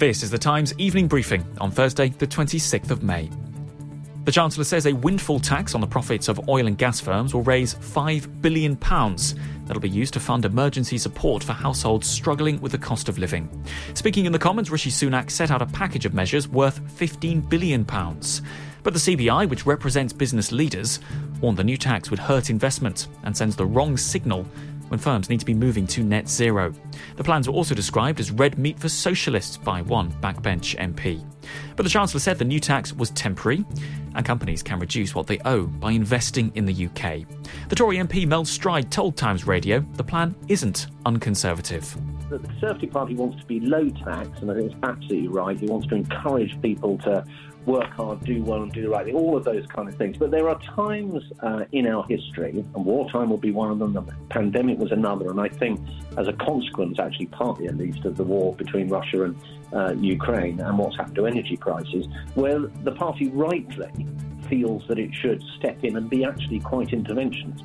This is the Times evening briefing on Thursday, the 26th of May. The Chancellor says a windfall tax on the profits of oil and gas firms will raise £5 billion. That'll be used to fund emergency support for households struggling with the cost of living. Speaking in the Commons, Rishi Sunak set out a package of measures worth £15 billion. But the CBI, which represents business leaders, warned the new tax would hurt investment and sends the wrong signal when firms need to be moving to net zero. The plans were also described as red meat for socialists by one backbench MP. But the Chancellor said the new tax was temporary and companies can reduce what they owe by investing in the UK. The Tory MP Mel Stride told Times Radio the plan isn't unconservative. The Conservative Party wants to be low tax, and I think it's absolutely right. He wants to encourage people to work hard, do well, and do the right thing, all of those kind of things. But there are times uh, in our history, and wartime will be one of them, the pandemic was another, and I think as a consequence, actually partly at least, of the war between Russia and uh, Ukraine and what's happened to energy prices, where the party rightly feels that it should step in and be actually quite interventionist.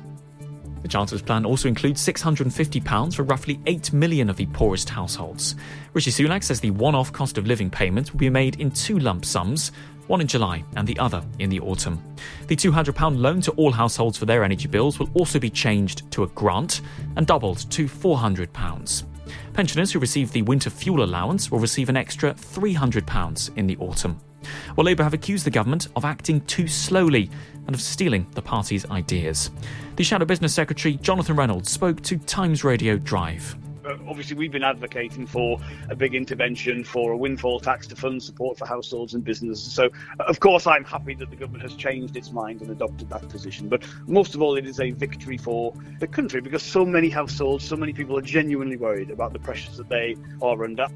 The Chancellor's plan also includes £650 for roughly 8 million of the poorest households. Rishi Sunak says the one off cost of living payment will be made in two lump sums, one in July and the other in the autumn. The £200 loan to all households for their energy bills will also be changed to a grant and doubled to £400. Pensioners who receive the winter fuel allowance will receive an extra £300 in the autumn. Well, Labour have accused the government of acting too slowly and of stealing the party's ideas. The Shadow Business Secretary, Jonathan Reynolds, spoke to Times Radio Drive uh, obviously we've been advocating for a big intervention for a windfall tax to fund support for households and businesses. So, of course, I'm happy that the government has changed its mind and adopted that position. But most of all, it is a victory for the country because so many households, so many people are genuinely worried about the pressures that they are under.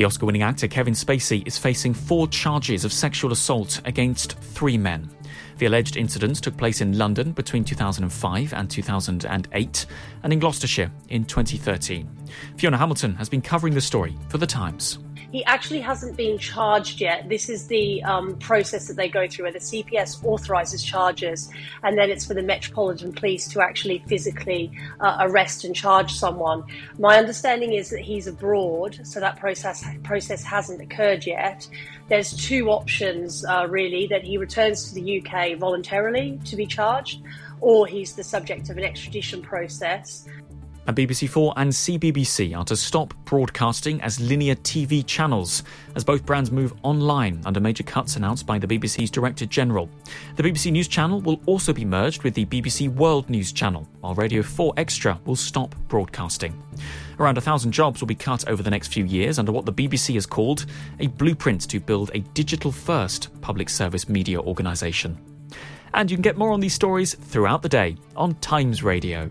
The Oscar winning actor Kevin Spacey is facing four charges of sexual assault against three men. The alleged incidents took place in London between 2005 and 2008 and in Gloucestershire in 2013. Fiona Hamilton has been covering the story for The Times. He actually hasn't been charged yet. This is the um, process that they go through where the CPS authorises charges and then it's for the Metropolitan Police to actually physically uh, arrest and charge someone. My understanding is that he's abroad, so that process, process hasn't occurred yet. There's two options uh, really that he returns to the UK voluntarily to be charged or he's the subject of an extradition process. And BBC4 and CBBC are to stop broadcasting as linear TV channels as both brands move online under major cuts announced by the BBC's Director General. The BBC News Channel will also be merged with the BBC World News Channel, while Radio 4 Extra will stop broadcasting. Around a thousand jobs will be cut over the next few years under what the BBC has called a blueprint to build a digital first public service media organisation. And you can get more on these stories throughout the day on Times Radio.